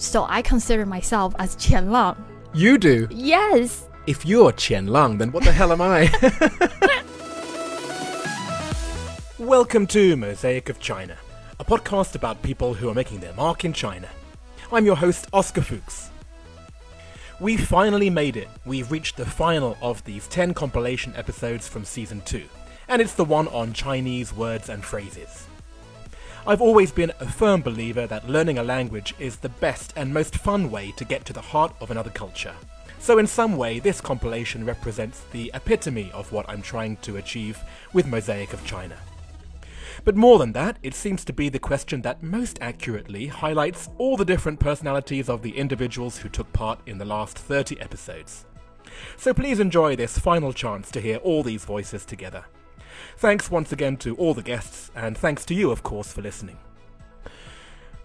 So I consider myself as Qianlang. You do? Yes. If you're Qianlang, then what the hell am I? Welcome to Mosaic of China, a podcast about people who are making their mark in China. I'm your host, Oscar Fuchs. We finally made it. We've reached the final of these 10 compilation episodes from season 2, and it's the one on Chinese words and phrases. I've always been a firm believer that learning a language is the best and most fun way to get to the heart of another culture. So, in some way, this compilation represents the epitome of what I'm trying to achieve with Mosaic of China. But more than that, it seems to be the question that most accurately highlights all the different personalities of the individuals who took part in the last 30 episodes. So please enjoy this final chance to hear all these voices together. Thanks once again to all the guests, and thanks to you, of course, for listening.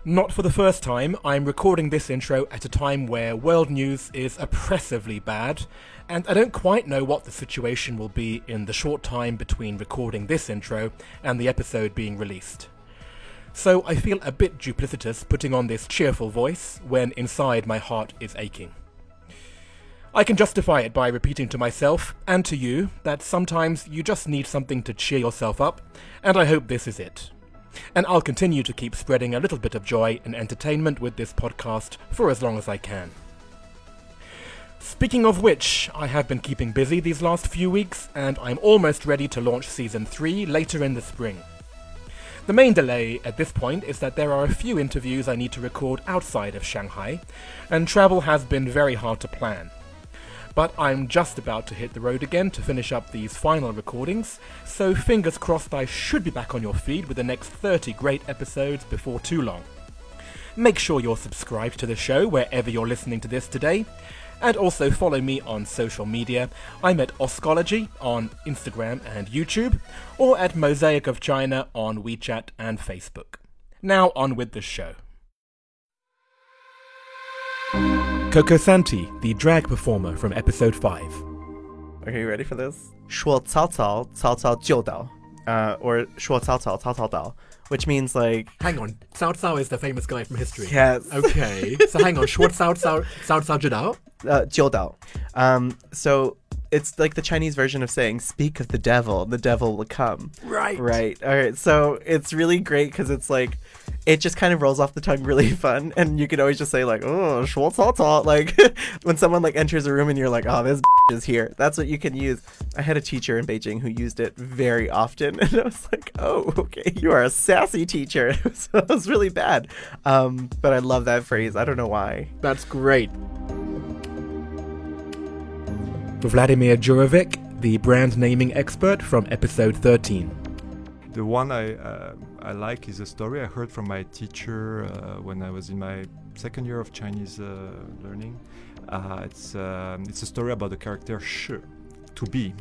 Not for the first time, I'm recording this intro at a time where world news is oppressively bad, and I don't quite know what the situation will be in the short time between recording this intro and the episode being released. So I feel a bit duplicitous putting on this cheerful voice when inside my heart is aching. I can justify it by repeating to myself and to you that sometimes you just need something to cheer yourself up, and I hope this is it. And I'll continue to keep spreading a little bit of joy and entertainment with this podcast for as long as I can. Speaking of which, I have been keeping busy these last few weeks, and I'm almost ready to launch season 3 later in the spring. The main delay at this point is that there are a few interviews I need to record outside of Shanghai, and travel has been very hard to plan. But I'm just about to hit the road again to finish up these final recordings, so fingers crossed I should be back on your feed with the next 30 great episodes before too long. Make sure you're subscribed to the show wherever you're listening to this today, and also follow me on social media. I'm at Oscology on Instagram and YouTube, or at Mosaic of China on WeChat and Facebook. Now on with the show. Coco Santi, the drag performer from episode 5. Okay, you ready for this? 说曹操，曹操就到. Uh, or 说曹操，曹操到, which means like Hang on, Cao Cao is the famous guy from history. yes, Okay, so hang on, 说 Cao Cao, Cao Cao 知道? uh, 就到. Um, so it's like the Chinese version of saying "Speak of the devil, the devil will come." Right. Right. All right. So it's really great because it's like it just kind of rolls off the tongue really fun and you can always just say like oh schwartzalta like when someone like enters a room and you're like oh this b- is here. That's what you can use. I had a teacher in beijing who used it very often and i was like oh okay you are a sassy teacher. So it was really bad. Um, but i love that phrase. I don't know why. That's great. Vladimir Djurovic the brand naming expert from episode 13 the one I uh, I like is a story I heard from my teacher uh, when I was in my second year of Chinese uh, learning. Uh, it's um, it's a story about the character Shi, to be.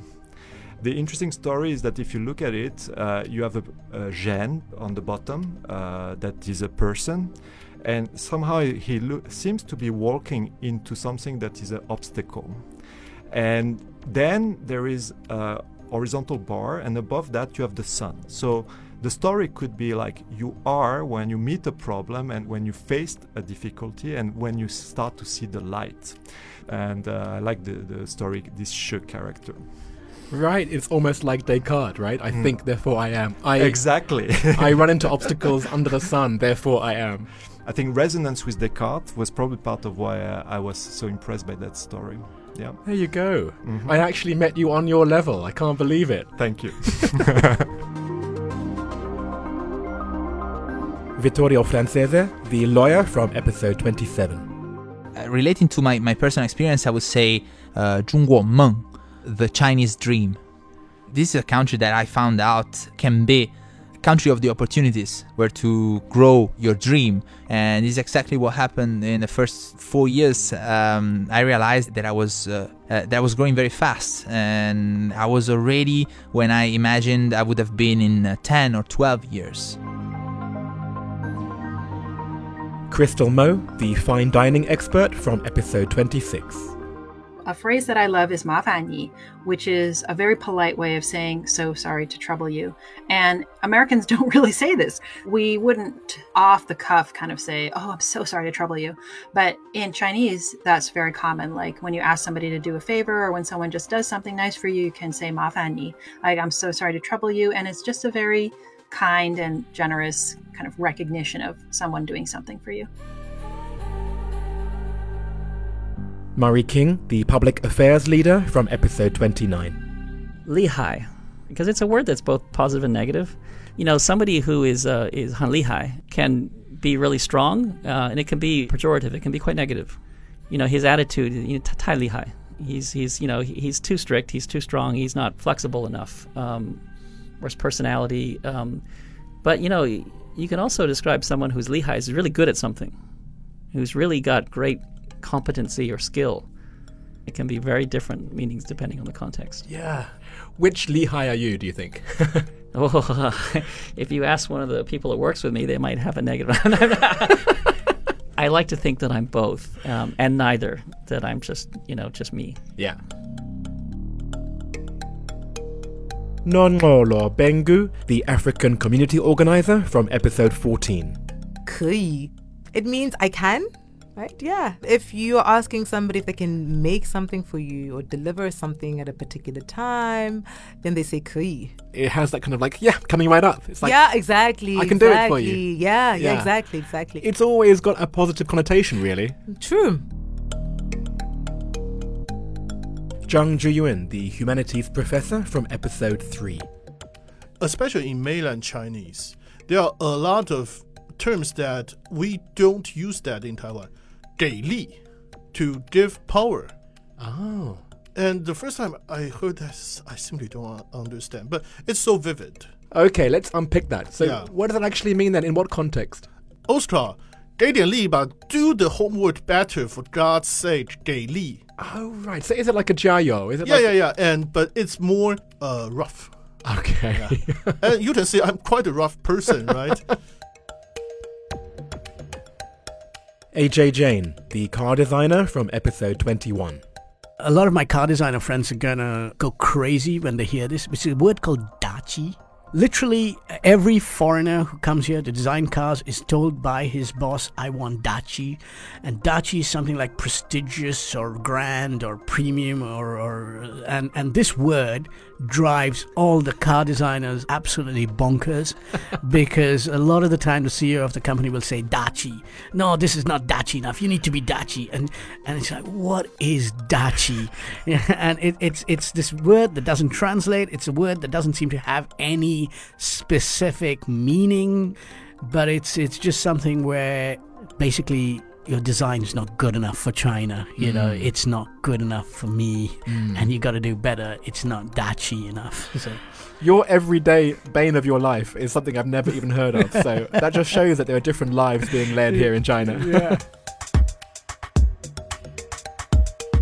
The interesting story is that if you look at it, uh, you have a, a Zhen on the bottom uh, that is a person, and somehow he lo- seems to be walking into something that is an obstacle. And then there is a horizontal bar, and above that you have the sun. So the story could be like you are when you meet a problem and when you faced a difficulty and when you start to see the light. And uh, I like the, the story, this Shi character. Right, it's almost like Descartes, right? I Mm. think, therefore I am. I, Exactly. I run into obstacles under the sun, therefore I am. I think resonance with Descartes was probably part of why uh, I was so impressed by that story. Yeah. There you go. Mhm. I actually met you on your level. I can't believe it. Thank you. Vittorio Francese, the lawyer from episode 27. Uh, relating to my, my personal experience, I would say uh, Meng, the Chinese dream. This is a country that I found out can be country of the opportunities where to grow your dream and this is exactly what happened in the first four years um, i realized that i was uh, uh, that was growing very fast and i was already when i imagined i would have been in uh, 10 or 12 years Crystal Moe, the fine dining expert from episode 26. A phrase that I love is mafani, which is a very polite way of saying so sorry to trouble you. And Americans don't really say this. We wouldn't off the cuff kind of say, "Oh, I'm so sorry to trouble you." But in Chinese, that's very common. Like when you ask somebody to do a favor or when someone just does something nice for you, you can say mafani, like I'm so sorry to trouble you, and it's just a very kind and generous kind of recognition of someone doing something for you. Murray King, the public affairs leader from episode 29. lihai, because it's a word that's both positive and negative. You know, somebody who is uh, is han lihai can be really strong, uh, and it can be pejorative. It can be quite negative. You know, his attitude, you know, tai lihai. He's he's you know he's too strict. He's too strong. He's not flexible enough. Um, or his personality. Um, but you know, you can also describe someone who's lihai is really good at something, who's really got great competency or skill. It can be very different meanings depending on the context. Yeah. Which lihai are you, do you think? Oh, if you ask one of the people that works with me, they might have a negative. I like to think that I'm both, um, and neither. That I'm just, you know, just me. yeah. Nonolo Bengu, the African community organizer from episode 14. Kui. It means I can, right? Yeah. If you are asking somebody if they can make something for you or deliver something at a particular time, then they say kui. It has that kind of like, yeah, coming right up. It's like, yeah, exactly. I can exactly. do it for you. Yeah, yeah, yeah, exactly, exactly. It's always got a positive connotation, really. True. Zhang Zhiyuan, the humanities professor from episode 3. especially in mainland Chinese, there are a lot of terms that we don't use that in Taiwan. 给力, to give power. Oh. And the first time I heard that, I simply don't un- understand. But it's so vivid. Okay, let's unpick that. So, Yeah. what does that actually mean then? In what context? Oscar, 给点力吧, do the homework better for God's sake. 给力. Oh, right. So, is it like a jiayou? Is it Yeah, like yeah, yeah. And but it's more uh, rough. Okay. and you can see I'm quite a rough person, right? AJ Jane, the car designer from episode 21. a lot of my car designer friends are gonna go crazy when they hear this. It's a word called dachi. Literally, every foreigner who comes here to design cars is told by his boss, I want dachi. And dachi is something like prestigious or grand or premium or, or and, and this word drives all the car designers absolutely bonkers because a lot of the time the CEO of the company will say dachi. No, this is not dachi enough. You need to be dachi. And and it's like, what is dachi? and it, it's it's this word that doesn't translate. It's a word that doesn't seem to have any specific meaning, but it's it's just something where basically your design is not good enough for China. You know, it's not good enough for me, and you got to do better. It's not dachi enough. So. Your everyday bane of your life is something I've never even heard of. So, that just shows that there are different lives being led here in China. Yeah.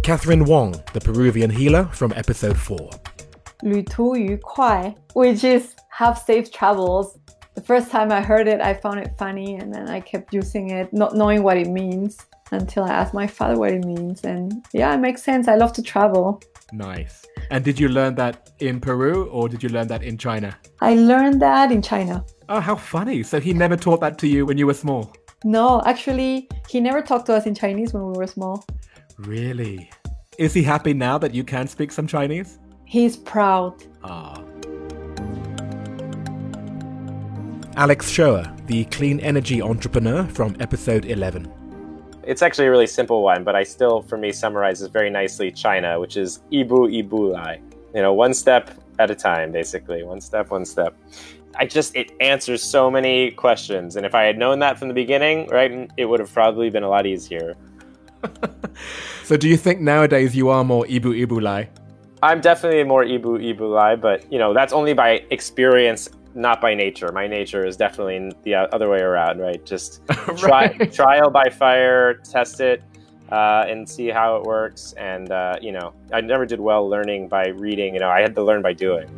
Catherine Wong, the Peruvian healer from episode 4. 旅途愉快, which is have safe travels. The first time I heard it, I found it funny, and then I kept using it, not knowing what it means until I asked my father what it means. And yeah, it makes sense. I love to travel. Nice. And did you learn that in Peru or did you learn that in China? I learned that in China. Oh, how funny. So, he never taught that to you when you were small? No, actually, he never talked to us in Chinese when we were small. Really? Is he happy now that you can speak some Chinese? He's proud. Ah. Alex Shoer, the clean energy entrepreneur from episode 11. It's actually a really simple one, but I still, for me, summarizes very nicely China, which is Ibu Ibu Lai. You know, one step at a time, basically. One step, one step. I just, it answers so many questions. And if I had known that from the beginning, right, it would have probably been a lot easier. So, do you think nowadays you are more Ibu Ibu Lai? I'm definitely more Ibu Ibu Lai, but, you know, that's only by experience, not by nature. My nature is definitely the other way around, right? Just try, trial by fire, test it, uh, and see how it works. And, uh, you know, I never did well learning by reading. You know, I had to learn by doing.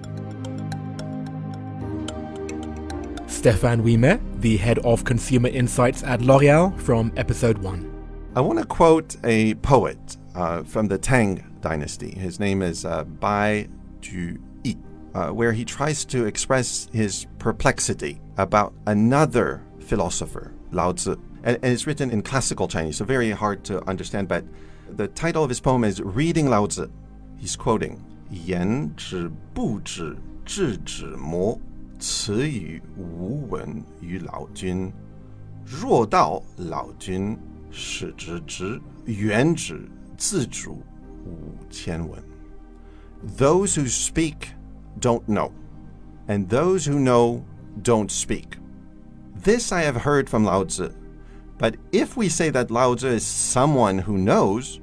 Stefan Wiemer, the head of consumer insights at L'Oreal from episode 1. I want to quote a poet uh, from the Tang dynasty. His name is uh, Bai Ju Yi, uh, where he tries to express his perplexity about another philosopher, Lao Tzu. And, and it's written in classical Chinese, so very hard to understand. But the title of his poem is Reading Lao Tzu. He's quoting 言止不止，智止磨，此语无闻于老君。若道老君使之之，远止自主五千文。Those who speak don't know, and those who know don't speak. This I have heard from Lao Tzu. But if we say that Lao Tzu is someone who knows,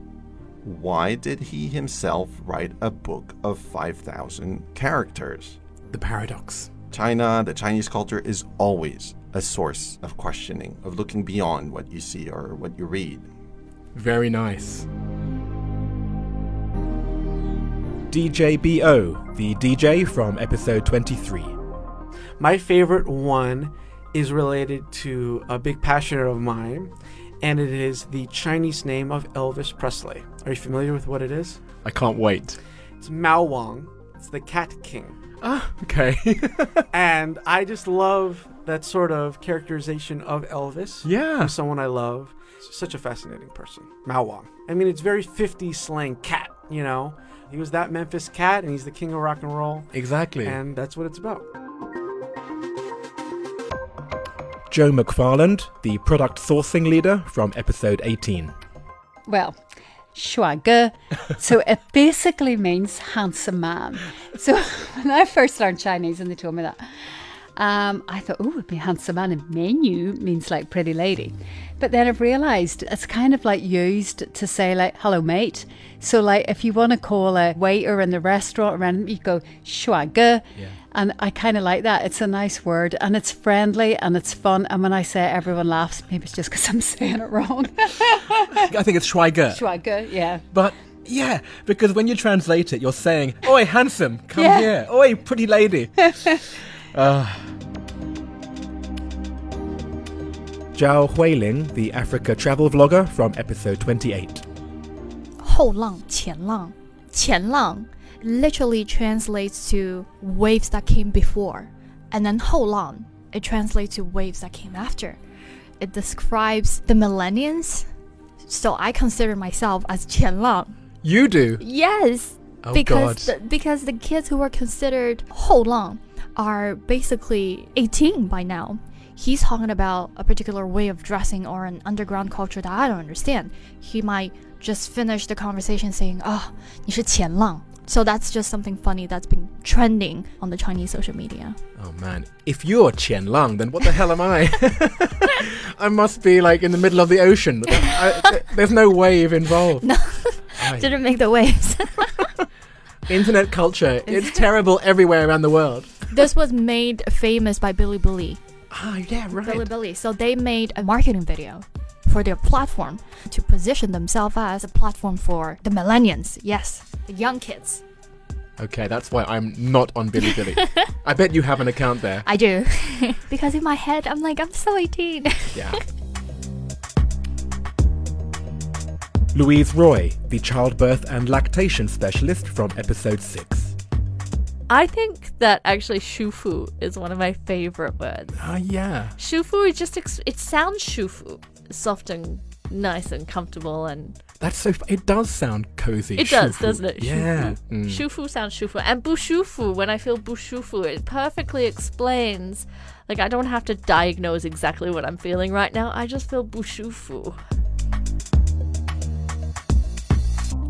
why did he himself write a book of 5,000 characters? The paradox. China, the Chinese culture is always a source of questioning, of looking beyond what you see or what you read. Very nice. DJ BO, the DJ from episode 23. My favorite one is related to a big passion of mine, and it is the Chinese name of Elvis Presley. Are you familiar with what it is? I can't wait. It's Mao Wang. It's the Cat King. Ah, okay. and I just love that sort of characterization of Elvis. Yeah. Someone I love. Such a fascinating person. Mao Wang. I mean, it's very 50s slang cat, you know? He was that Memphis cat, and he's the king of rock and roll. Exactly. And that's what it's about. Joe McFarland, the product sourcing leader from episode 18. Well, Schwager. so it basically means handsome man. So when I first learned Chinese and they told me that, um, I thought, oh, it'd be handsome man. And menu means like pretty lady. But then I've realized it's kind of like used to say like, hello, mate. So like if you want to call a waiter in the restaurant around, you go, Schwager. Yeah. And I kind of like that. It's a nice word and it's friendly and it's fun. And when I say it, everyone laughs. Maybe it's just because I'm saying it wrong. I think it's Schweiger. Schwager, yeah. But yeah, because when you translate it, you're saying, Oi, handsome, come Yeah. here. Oi, pretty lady. uh. Zhao Huiling, the Africa travel vlogger from episode 28. 后浪、前浪、前浪 literally translates to waves that came before, and then 后浪 it translates to waves that came after. It describes the millennials. So I consider myself as 前浪. You do? Yes. Oh, because God. The, because the kids who are considered 后浪 are basically 18 by now. He's talking about a particular way of dressing or an underground culture that I don't understand. He might just finish the conversation saying, "Oh, 你是前浪." So that's just something funny that's been trending on the Chinese social media. Oh man, if you're Qian Lang, then what the hell am I? I must be like in the middle of the ocean. I, th- there's no wave involved. No, Aye. didn't make the waves. Internet culture, it's terrible everywhere around the world. this was made famous by Bilibili. Ah, yeah, right. Bilibili. So they made a marketing video for their platform to position themselves as a platform for the millennials. Yes, the young kids. Okay, that's why I'm not on Bilibili. I bet you have an account there. I do. because in my head, I'm like, I'm so 18. Yeah. Louise Roy, the childbirth and lactation specialist from episode 6. I think that actually shufu is one of my favorite words. Ah, yeah. Shufu is just ex- it sounds shufu, soft and nice and comfortable and That's so. F- it does sound cozy. it does, shufu. doesn't it? Yeah. Shufu. Mm. Shufu sounds shufu. And bushufu, when I feel bushufu, it perfectly explains like I don't have to diagnose exactly what I'm feeling right now. I just feel bushufu.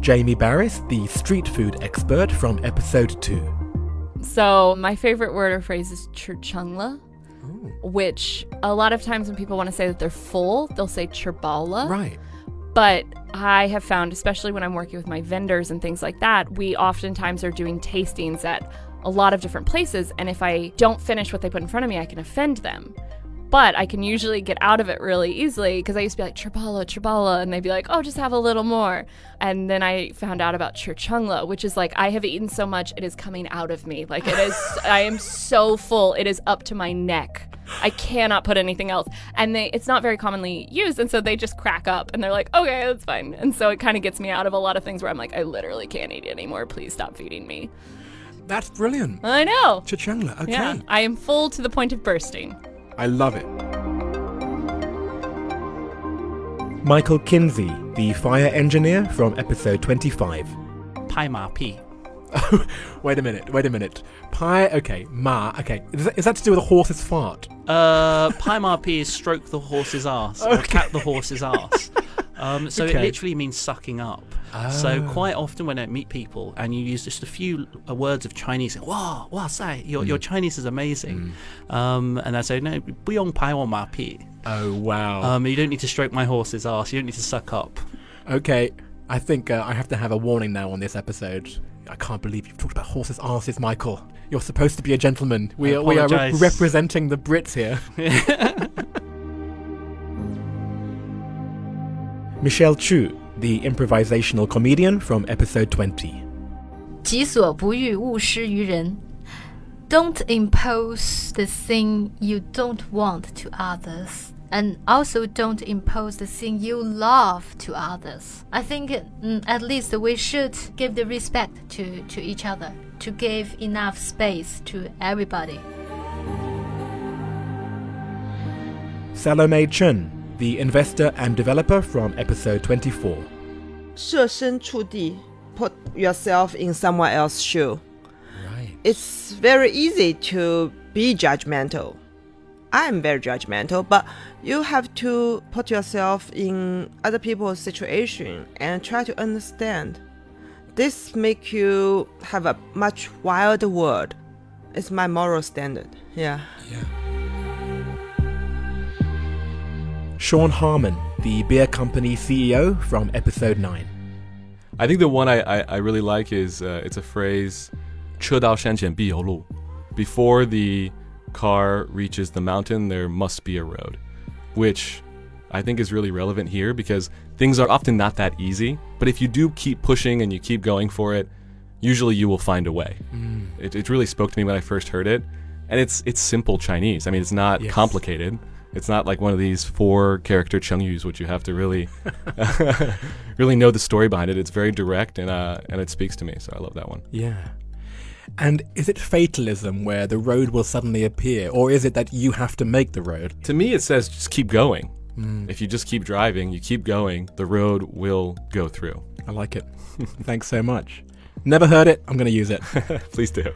Jamie Barys, the street food expert from episode 2. So my favorite word or phrase is churchungla, which a lot of times when people want to say that they're full, they'll say chirbala. Right. But I have found, especially when I'm working with my vendors and things like that, we oftentimes are doing tastings at a lot of different places. And if I don't finish what they put in front of me, I can offend them. But I can usually get out of it really easily because I used to be like, Chirbala, Chirbala. And they'd be like, oh, just have a little more. And then I found out about Churchungla, which is like, I have eaten so much, it is coming out of me. Like, it is, I am so full, it is up to my neck. I cannot put anything else. And they it's not very commonly used. And so they just crack up and they're like, okay, that's fine. And so it kind of gets me out of a lot of things where I'm like, I literally can't eat anymore. Please stop feeding me. That's brilliant. I know. Chachangla, okay. Yeah. I am full to the point of bursting. I love it. Michael Kinsey, the fire engineer from episode 25. Pai Ma Pi. wait a minute, wait a minute. Pi, okay, ma, okay. Is that, is that to do with a horse's fart? Uh, Pai Ma Pi is stroke the horse's ass, okay. or cat the horse's ass. Um, so it Okay. literally means sucking up. So Ah. quite often when I meet people and you use just a few uh, words of Chinese, wow, wow, say your your Mm. Chinese is amazing, um, and I say no, 不用拍我马屁. Oh, wow. Um, you don't need to stroke my horse's ass. You don't need to suck up. Okay, I think uh, I have to have a warning now on this episode. I can't believe you've talked about horses' asses, Michael. You're supposed to be a gentleman. We I are, we are re- apologise. representing the Brits here. Michelle Chu, the improvisational comedian from episode 20. 己所不欲，勿施于人。Don't impose the thing you don't want to others. And also don't impose the thing you love to others. I think mm, at least we should give the respect to, to each other, to give enough space to everybody. Salome Chen, the investor and developer from episode 24. 设身处地 put yourself in someone else's shoe. Right. It's very easy to be judgmental. I'm very judgmental, but you have to put yourself in other people's situation and try to understand. This make you have a much wilder world. It's my moral standard. Yeah. Sean Harmon, the beer company CEO from episode 9. I think the one I, I, I really like is uh, it's a phrase 车到山前必有路. Before the car reaches the mountain, there must be a road, which I think is really relevant here because things are often not that easy. But if you do keep pushing and you keep going for it, usually you will find a way. Mm. It, it really spoke to me when I first heard it, and it's it's simple Chinese. I mean, it's not Yes. complicated. It's not like one of these four character Chengyus, which you have to really, really know the story behind it. It's very direct and uh, and it speaks to me. So I love that one. Yeah. And is it fatalism where the road will suddenly appear, or is it that you have to make the road? To me, it says just keep going. Mm. If you just keep driving, you keep going, the road will go through. I like it. Thanks so much. Never heard it. I'm going to use it. Please do.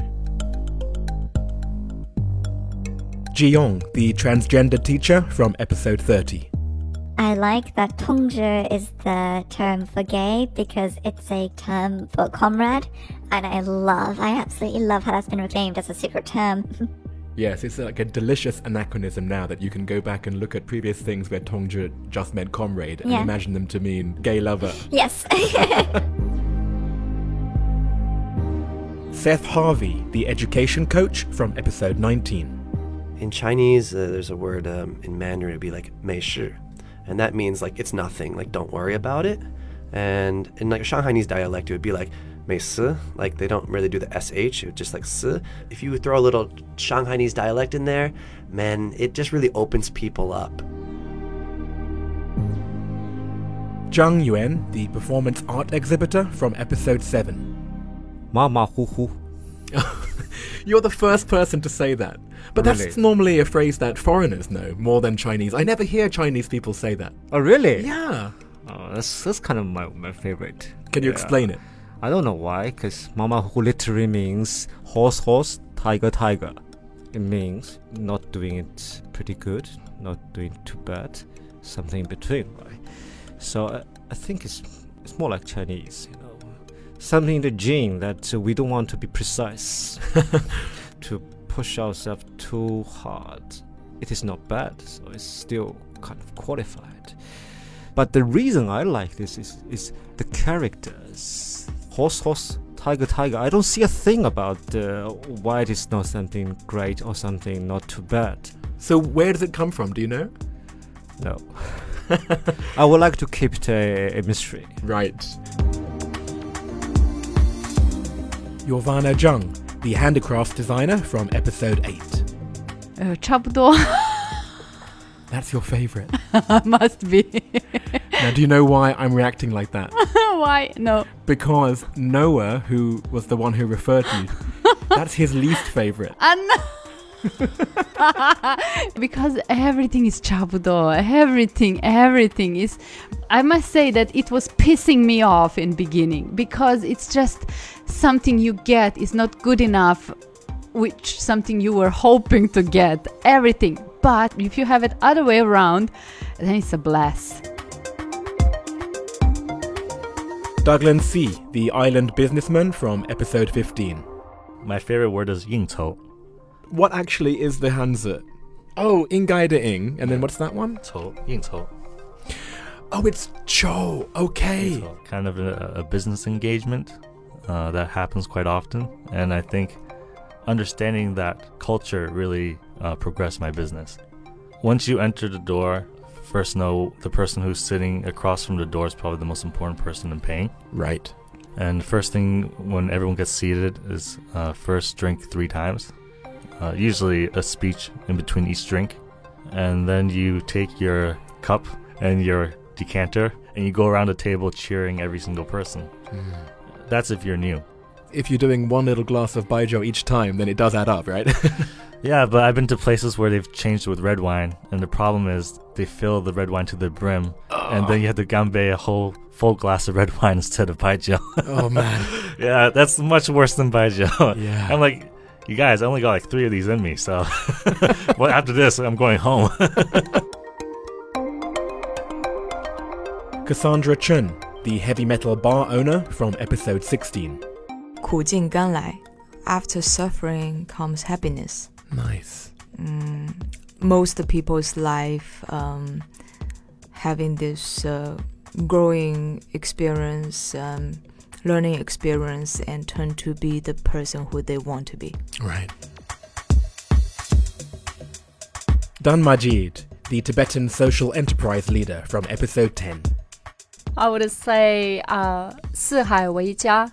Ji Yong, the transgender teacher from episode 30. I like that Tongzhi is the term for gay because it's a term for comrade, and I love, I absolutely love how that's been reclaimed as a secret term. Yes, it's like a delicious anachronism now that you can go back and look at previous things where Tongzhi just meant comrade and Yeah. imagine them to mean gay lover. yes. Seth Harvey, the education coach from episode 19. In Chinese, uh, there's a word um, in Mandarin, it'd be like 没事, and that means like it's nothing, like don't worry about it. And in like Shanghainese dialect, it would be like 没事, like they don't really do the sh, it would just like 事. If you throw a little Shanghainese dialect in there, man, it just really opens people up. Zhang Yuan, the performance art exhibitor from episode 7. 马马虎虎。 You're the first person to say that. But that's normally a phrase that foreigners know more than Chinese. I never hear Chinese people say that. Oh, really? Yeah. Oh, that's that's kind of my, my favorite. Can you explain it? I don't know why, because Mama Hu literally means horse, horse, tiger, tiger. It means not doing it pretty good, not doing too bad, something in between, right? So I, I think it's it's more like Chinese, you know, something in the gene that uh, we don't want to be precise, to push ourselves too hard. It is not bad, so it's still kind of qualified. But the reason I like this is is the characters. Horse, horse, tiger, tiger. I don't see a thing about uh, why it is not something great or something not too bad. So where does it come from? Do you know? No. I would like to keep it a, a mystery. Right. Yorvana Zhang, the handicraft designer from episode 8. 呃，差不多 That's your favorite. must be. now, do you know why I'm reacting like that? Why? No. Because Noah, who was the one who referred to you, that's his least favorite. Ah, no. because everything is chabuduo. Everything, everything is. I must say that it was pissing me off in beginning because it's just something you get is not good enough, which something you were hoping to get. Everything, but if you have it other way around, then it's a bless. Douglas C., the island businessman from episode 15. My favorite word is 应酬 What actually is the Hanzi? Oh, Ingai de Ing, and then what's that one? 酬,应酬. Oh, it's Cho. Okay. Kind of a, a business engagement uh, that happens quite often, and I think understanding that culture really uh, progressed my business. Once you enter the door, first know the person who's sitting across from the door is probably the most important person in paying. Right. And first thing when everyone gets seated is uh, first drink three times, uh, usually a speech in between each drink, and then you take your cup and your decanter and you go around the table cheering every single person. Mm. That's if you're new. If you're doing one little glass of baijiu each time, then it does add up, right? Yeah, but I've been to places where they've changed with red wine, and the problem is they fill the red wine to the brim, and then you have to ganbei a whole full glass of red wine instead of baijiu. Oh, man. yeah, that's much worse than baijiu. Yeah. I'm like, you guys, I only got like three of these in me, so well after this, I'm going home. Cassandra Chun, the heavy metal bar owner from episode 16. 苦尽甘来. After suffering comes happiness. Nice. Mm, most people's life um, having this uh, growing experience, um, learning experience and turn to be the person who they want to be. Right. Dan Majid, the Tibetan social enterprise leader from episode 10. I would say uh, 四海为家.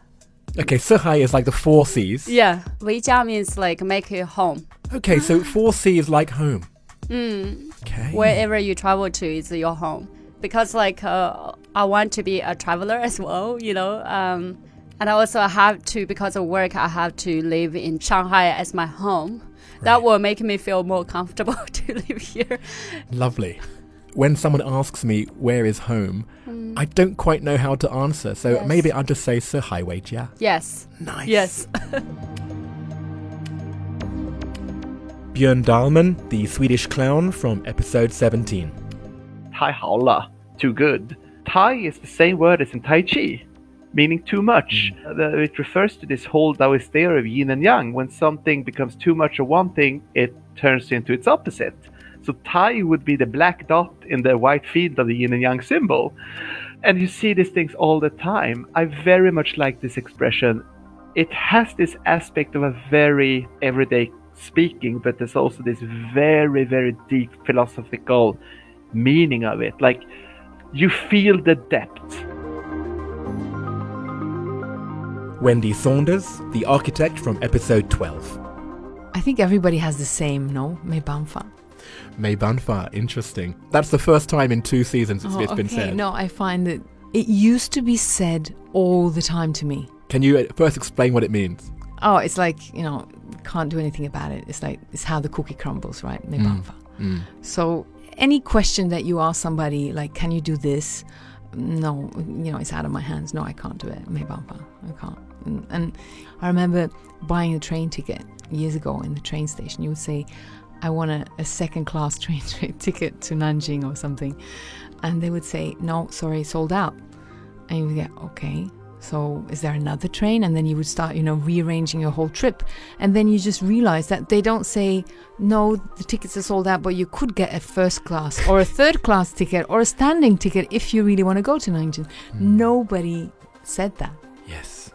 Okay, Sihai is like the four seas. Yeah, 为家 means like make it home. Okay, so four seas like home. Mm. Okay. Wherever you travel to, is your home Because like uh, I want to be a traveler as well, you know. Um, and I also have to because of work I have to live in Shanghai as my home. That will make me feel more comfortable to live here. Lovely. When someone asks me where is home, Mm. I don't quite know how to answer. So Yes. maybe I'll just say Sihai Weijia. Yes. Nice. Yes. Björn Dahlman, the Swedish clown from episode 17. 太好了, Too good. Tai is the same word as in Tai Chi, meaning too much. Mm. Uh, the- It refers to this whole Taoist theory of yin and yang. When something becomes too much of one thing, it turns into its opposite. So Tai would be the black dot in the white field of the yin and yang symbol. And you see these things all the time. I very much like this expression. It has this aspect of a very everyday speaking, but there's also this very, very deep philosophical meaning of it. Like you feel the depth. Wendy Saunders, the architect from episode 12. I think everybody has the same, no? Mebanfa. Mebanfa, interesting. That's the first time in two seasons it's, oh, it's been okay. said. No, I find that it used to be said all the time to me. Can you uh, first explain what it means? Oh, it's like, you know, can't do anything about it. It's like, it's how the cookie crumbles, right? Mebanfa. Mm. Mm. So any question that you ask somebody, like, can you do this? No, you know, it's out of my hands. No, I can't do it. I can't. And, and I remember buying a train ticket years ago in the train station. You would say, I want a, a second class train ticket to Nanjing or something. And they would say, no, sorry, sold out. And you would get, okay, so is there another train? And then you would start, you know, rearranging your whole trip. And then you just realize that they don't say, no, the tickets are sold out, but you could get a first class or a third class ticket or a standing ticket if you really want to go to Nanjing. Hmm. Nobody said that. Yes.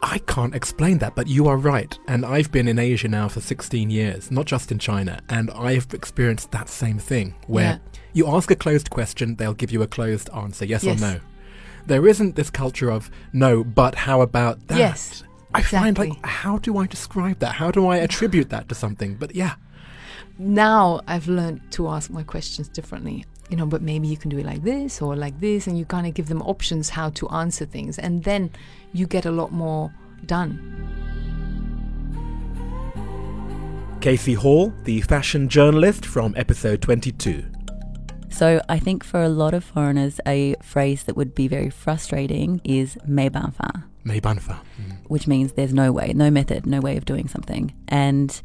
I can't explain that, but you are right. And I've been in Asia now for 16 years, not just in China, and I've experienced that same thing where Yeah. you ask a closed question, they'll give you a closed answer, yes, Yes. or no. There isn't this culture of no, but how about that? Yes, I find like, how do I describe that? How do I attribute that to something? But yeah, now I've learned to ask my questions differently. You know, but maybe you can do it like this or like this, and you kind of give them options how to answer things, and then you get a lot more done. Casey Hall, the fashion journalist from episode 22. So I think for a lot of foreigners, a phrase that would be very frustrating is mebanfa. Mebanfa. Mm. Which means there's no way, no method, no way of doing something. And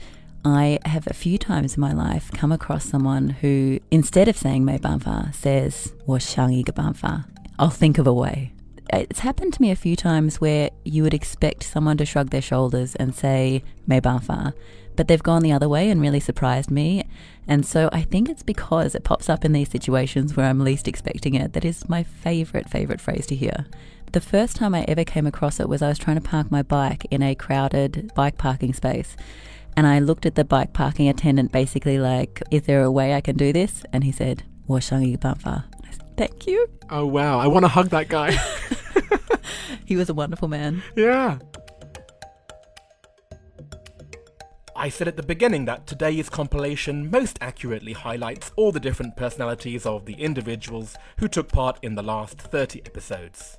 I have a few times in my life come across someone who, instead of saying mebanfa, says washangi. I'll think of a way. It's happened to me a few times where you would expect someone to shrug their shoulders and say mebanfa but they've gone the other way and really surprised me. And so I think it's because it pops up in these situations where I'm least expecting it that is my favorite, favorite phrase to hear. The first time I ever came across it was I was trying to park my bike in a crowded bike parking space. And I looked at the bike parking attendant basically like, Is there a way I can do this? And he said, Washangi Bamfa. Thank you. Oh, wow. I want to hug that guy. he was a wonderful man. Yeah. I said at the beginning that today's compilation most accurately highlights all the different personalities of the individuals who took part in the last 30 episodes.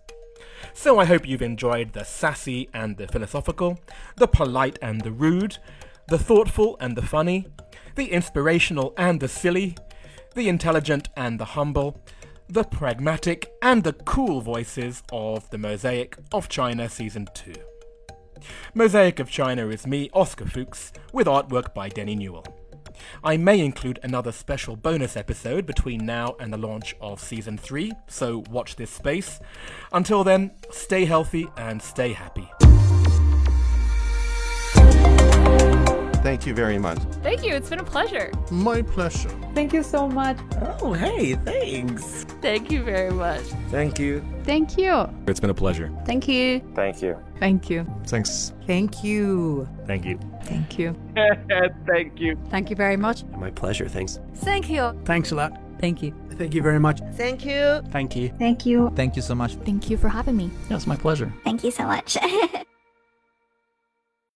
So I hope you've enjoyed the sassy and the philosophical, the polite and the rude, the thoughtful and the funny, the inspirational and the silly, the intelligent and the humble, the pragmatic and the cool voices of the Mosaic of China Season 2. Mosaic of China is me, Oscar Fuchs, with artwork by Denny Newell. I may include another special bonus episode between now and the launch of Season 3, so watch this space. Until then, stay healthy and stay happy. Thank you very much. Thank you. It's been a pleasure. My pleasure. Thank you so much. Oh, hey, thanks. Thank you very much. Thank you. Thank you. It's been a pleasure. Thank you. Thank you. Thank you. Thanks. Thank you. Thank you. Thank you. Thank you. Thank you very much. My pleasure. Thanks. Thank you. Thanks a lot. Thank you. Thank you very much. Thank you. Thank you. Thank you. Thank you so much. Thank you for having me. Yeah, it's my pleasure. Thank you so much.